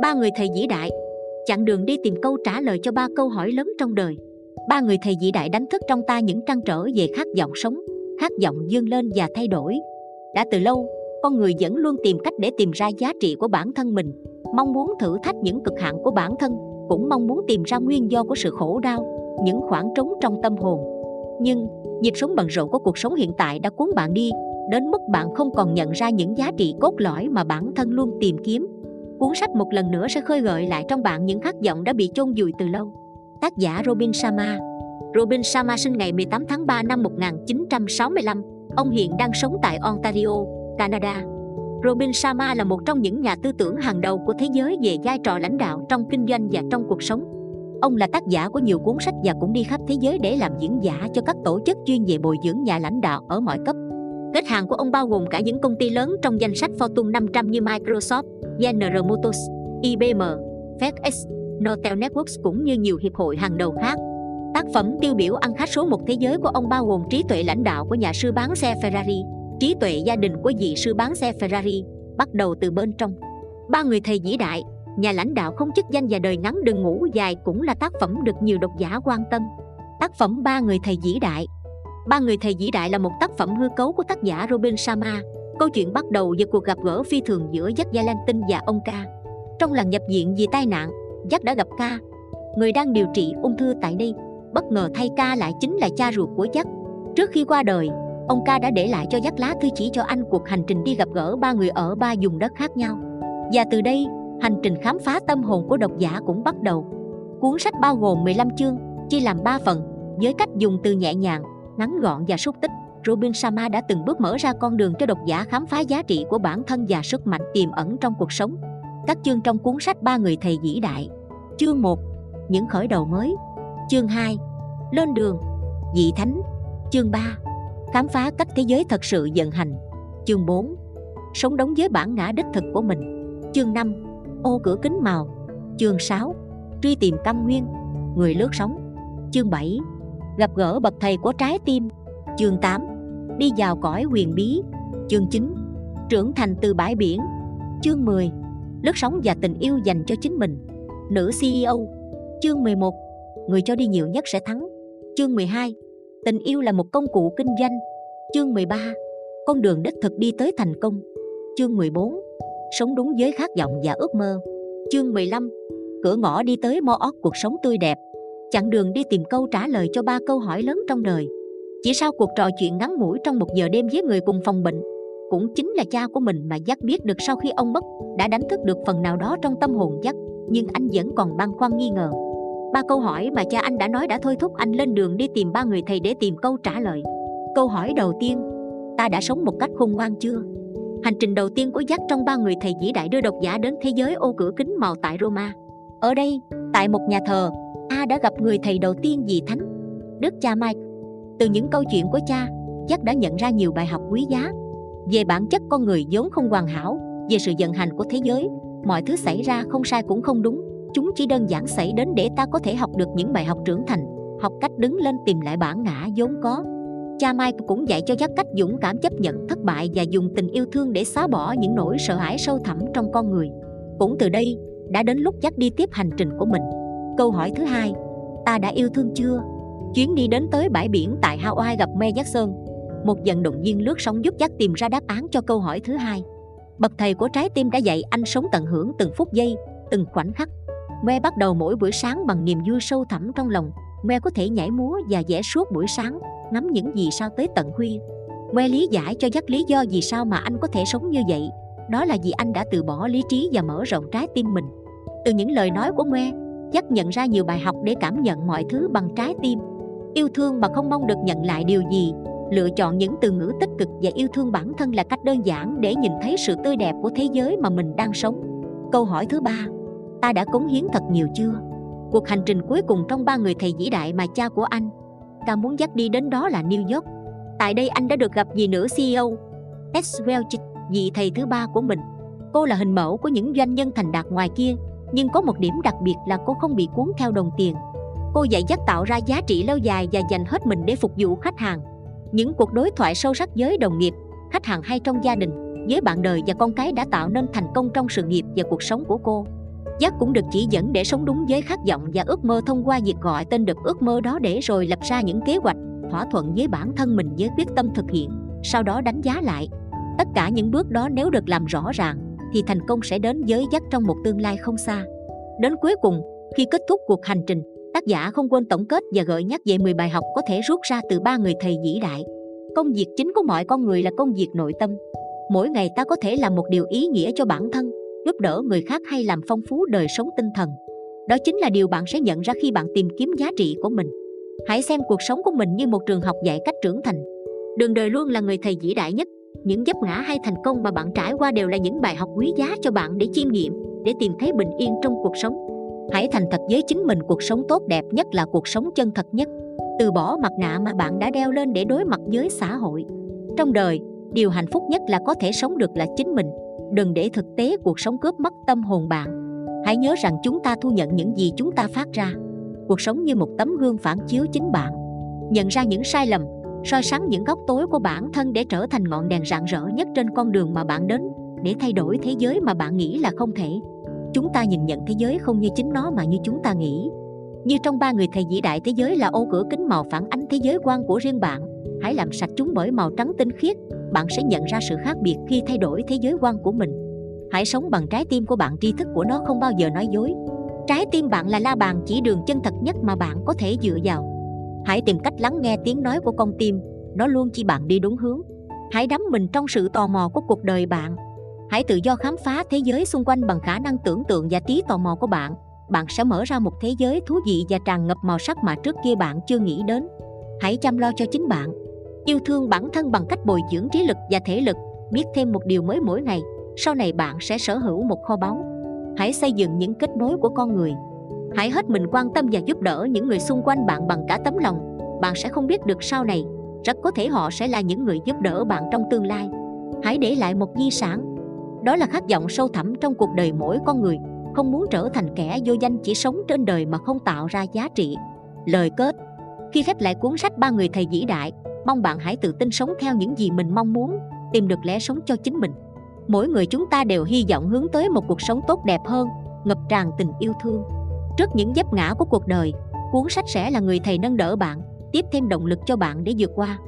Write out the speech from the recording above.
ba người thầy vĩ đại. Chặng đường đi tìm câu trả lời cho ba câu hỏi lớn trong đời. Ba người thầy vĩ đại đánh thức trong ta những trăn trở về khát vọng sống, khát vọng dương lên và thay đổi. Đã từ lâu, con người vẫn luôn tìm cách để tìm ra giá trị của bản thân mình, mong muốn thử thách những cực hạn của bản thân, cũng mong muốn tìm ra nguyên do của sự khổ đau, những khoảng trống trong tâm hồn. Nhưng, nhịp sống bận rộn của cuộc sống hiện tại đã cuốn bạn đi, đến mức bạn không còn nhận ra những giá trị cốt lõi mà bản thân luôn tìm kiếm cuốn sách một lần nữa sẽ khơi gợi lại trong bạn những khát vọng đã bị chôn vùi từ lâu. Tác giả Robin Sharma. Robin Sharma sinh ngày 18 tháng 3 năm 1965 ông hiện đang sống tại Ontario, Canada. Robin Sharma là một trong những nhà tư tưởng hàng đầu của thế giới về vai trò lãnh đạo trong kinh doanh và trong cuộc sống. Ông là tác giả của nhiều cuốn sách và cũng đi khắp thế giới để làm diễn giả cho các tổ chức chuyên về bồi dưỡng nhà lãnh đạo ở mọi cấp. Khách hàng của ông bao gồm cả những công ty lớn trong danh sách Fortune 500 như Microsoft, General Motors, IBM, FedEx, Nortel Networks cũng như nhiều hiệp hội hàng đầu khác. Tác phẩm tiêu biểu ăn khách số một thế giới của ông bao gồm trí tuệ lãnh đạo của nhà sư bán xe Ferrari, trí tuệ gia đình của vị sư bán xe Ferrari, bắt đầu từ bên trong. Ba người thầy vĩ đại, nhà lãnh đạo không chức danh và đời ngắn đừng ngủ dài cũng là tác phẩm được nhiều độc giả quan tâm. Tác phẩm Ba người thầy vĩ đại Ba người thầy vĩ đại là một tác phẩm hư cấu của tác giả Robin Sharma. Câu chuyện bắt đầu với cuộc gặp gỡ phi thường giữa Jack Valentine và ông Ca. Trong lần nhập viện vì tai nạn, Jack đã gặp Ca, người đang điều trị ung thư tại đây. Bất ngờ thay Ca lại chính là cha ruột của Jack. Trước khi qua đời, ông Ca đã để lại cho Jack lá thư chỉ cho anh cuộc hành trình đi gặp gỡ ba người ở ba vùng đất khác nhau. Và từ đây, hành trình khám phá tâm hồn của độc giả cũng bắt đầu. Cuốn sách bao gồm 15 chương, chia làm 3 phần, với cách dùng từ nhẹ nhàng, ngắn gọn và xúc tích. Robin Sharma đã từng bước mở ra con đường cho độc giả khám phá giá trị của bản thân và sức mạnh tiềm ẩn trong cuộc sống. Các chương trong cuốn sách Ba người thầy vĩ đại. Chương 1: Những khởi đầu mới. Chương 2: Lên đường. Vị thánh. Chương 3: Khám phá cách thế giới thật sự vận hành. Chương 4: Sống đúng với bản ngã đích thực của mình. Chương 5: ô cửa kính màu chương 6 truy tìm căn nguyên, người lướt sóng chương 7 gặp gỡ bậc thầy của trái tim. Chương 8 đi vào cõi huyền bí. Chương 9 trưởng thành từ bãi biển. Chương 10 lướt sóng và tình yêu dành cho chính mình. Nữ CEO chương 11 người cho đi nhiều nhất sẽ thắng. Chương 12 tình yêu là một công cụ kinh doanh. Chương 13 con đường đích thực đi tới thành công. Chương 14 sống đúng với khát vọng và ước mơ. Chương 15 Cửa ngõ đi tới mo óc cuộc sống tươi đẹp. Chặng đường đi tìm câu trả lời cho ba câu hỏi lớn trong đời Chỉ sau cuộc trò chuyện ngắn ngủi trong một giờ đêm với người cùng phòng bệnh Cũng chính là cha của mình mà giác biết được sau khi ông mất Đã đánh thức được phần nào đó trong tâm hồn giác Nhưng anh vẫn còn băn khoăn nghi ngờ Ba câu hỏi mà cha anh đã nói đã thôi thúc anh lên đường đi tìm ba người thầy để tìm câu trả lời Câu hỏi đầu tiên Ta đã sống một cách khôn ngoan chưa? Hành trình đầu tiên của giác trong ba người thầy vĩ đại đưa độc giả đến thế giới ô cửa kính màu tại Roma. Ở đây, tại một nhà thờ, A đã gặp người thầy đầu tiên vì thánh, Đức cha Mike. Từ những câu chuyện của cha, chắc đã nhận ra nhiều bài học quý giá về bản chất con người vốn không hoàn hảo, về sự vận hành của thế giới, mọi thứ xảy ra không sai cũng không đúng, chúng chỉ đơn giản xảy đến để ta có thể học được những bài học trưởng thành, học cách đứng lên tìm lại bản ngã vốn có cha Mike cũng dạy cho Jack cách dũng cảm chấp nhận thất bại và dùng tình yêu thương để xóa bỏ những nỗi sợ hãi sâu thẳm trong con người. Cũng từ đây, đã đến lúc Jack đi tiếp hành trình của mình. Câu hỏi thứ hai, ta đã yêu thương chưa? Chuyến đi đến tới bãi biển tại Hawaii gặp Me Jackson, một vận động viên lướt sóng giúp Jack tìm ra đáp án cho câu hỏi thứ hai. Bậc thầy của trái tim đã dạy anh sống tận hưởng từng phút giây, từng khoảnh khắc. Me bắt đầu mỗi buổi sáng bằng niềm vui sâu thẳm trong lòng. Me có thể nhảy múa và vẽ suốt buổi sáng, ngắm những gì sao tới tận khuya que lý giải cho dắt lý do vì sao mà anh có thể sống như vậy đó là vì anh đã từ bỏ lý trí và mở rộng trái tim mình từ những lời nói của ngoe dắt nhận ra nhiều bài học để cảm nhận mọi thứ bằng trái tim. Yêu thương mà không mong được nhận lại điều gì. Lựa chọn những từ ngữ tích cực và yêu thương bản thân là cách đơn giản để nhìn thấy sự tươi đẹp của thế giới mà mình đang sống. Câu hỏi thứ ba. Ta đã cống hiến thật nhiều chưa? Cuộc hành trình cuối cùng trong ba người thầy vĩ đại mà cha của anh. Ta muốn dắt đi đến đó là New York. Tại đây anh đã được gặp gì nữ CEO, Eswell vị thầy thứ ba của mình. Cô là hình mẫu của những doanh nhân thành đạt ngoài kia, nhưng có một điểm đặc biệt là cô không bị cuốn theo đồng tiền. Cô dạy dắt tạo ra giá trị lâu dài và dành hết mình để phục vụ khách hàng. Những cuộc đối thoại sâu sắc với đồng nghiệp, khách hàng hay trong gia đình, với bạn đời và con cái đã tạo nên thành công trong sự nghiệp và cuộc sống của cô. giác cũng được chỉ dẫn để sống đúng với khát vọng và ước mơ thông qua việc gọi tên được ước mơ đó để rồi lập ra những kế hoạch thỏa thuận với bản thân mình với quyết tâm thực hiện sau đó đánh giá lại tất cả những bước đó nếu được làm rõ ràng thì thành công sẽ đến với dắt trong một tương lai không xa. Đến cuối cùng, khi kết thúc cuộc hành trình, tác giả không quên tổng kết và gợi nhắc về 10 bài học có thể rút ra từ ba người thầy vĩ đại. Công việc chính của mọi con người là công việc nội tâm. Mỗi ngày ta có thể làm một điều ý nghĩa cho bản thân, giúp đỡ người khác hay làm phong phú đời sống tinh thần. Đó chính là điều bạn sẽ nhận ra khi bạn tìm kiếm giá trị của mình. Hãy xem cuộc sống của mình như một trường học dạy cách trưởng thành. Đường đời luôn là người thầy vĩ đại nhất những vấp ngã hay thành công mà bạn trải qua đều là những bài học quý giá cho bạn để chiêm nghiệm, để tìm thấy bình yên trong cuộc sống. Hãy thành thật với chính mình, cuộc sống tốt đẹp nhất là cuộc sống chân thật nhất. Từ bỏ mặt nạ mà bạn đã đeo lên để đối mặt với xã hội. Trong đời, điều hạnh phúc nhất là có thể sống được là chính mình. Đừng để thực tế cuộc sống cướp mất tâm hồn bạn. Hãy nhớ rằng chúng ta thu nhận những gì chúng ta phát ra. Cuộc sống như một tấm gương phản chiếu chính bạn. Nhận ra những sai lầm soi sáng những góc tối của bản thân để trở thành ngọn đèn rạng rỡ nhất trên con đường mà bạn đến, để thay đổi thế giới mà bạn nghĩ là không thể. Chúng ta nhìn nhận thế giới không như chính nó mà như chúng ta nghĩ. Như trong ba người thầy vĩ đại thế giới là ô cửa kính màu phản ánh thế giới quan của riêng bạn. Hãy làm sạch chúng bởi màu trắng tinh khiết, bạn sẽ nhận ra sự khác biệt khi thay đổi thế giới quan của mình. Hãy sống bằng trái tim của bạn, tri thức của nó không bao giờ nói dối. Trái tim bạn là la bàn, chỉ đường chân thật nhất mà bạn có thể dựa vào hãy tìm cách lắng nghe tiếng nói của con tim. Nó luôn chỉ bạn đi đúng hướng. Hãy đắm mình trong sự tò mò của cuộc đời bạn. Hãy tự do khám phá thế giới xung quanh bằng khả năng tưởng tượng và trí tò mò của bạn. Bạn sẽ mở ra một thế giới thú vị và tràn ngập màu sắc mà trước kia bạn chưa nghĩ đến. Hãy chăm lo cho chính bạn. Yêu thương bản thân bằng cách bồi dưỡng trí lực và thể lực. Biết thêm một điều mới mỗi ngày. Sau này bạn sẽ sở hữu một kho báu. Hãy xây dựng những kết nối của con người hãy hết mình quan tâm và giúp đỡ những người xung quanh bạn bằng cả tấm lòng. Bạn sẽ không biết được sau này, rất có thể họ sẽ là những người giúp đỡ bạn trong tương lai. Hãy để lại một di sản. Đó là khát vọng sâu thẳm trong cuộc đời mỗi con người, không muốn trở thành kẻ vô danh chỉ sống trên đời mà không tạo ra giá trị. Lời kết. Khi khép lại cuốn sách ba người thầy vĩ đại, mong bạn hãy tự tin sống theo những gì mình mong muốn, tìm được lẽ sống cho chính mình. Mỗi người chúng ta đều hy vọng hướng tới một cuộc sống tốt đẹp hơn, ngập tràn tình yêu thương trước những vấp ngã của cuộc đời, cuốn sách sẽ là người thầy nâng đỡ bạn, tiếp thêm động lực cho bạn để vượt qua.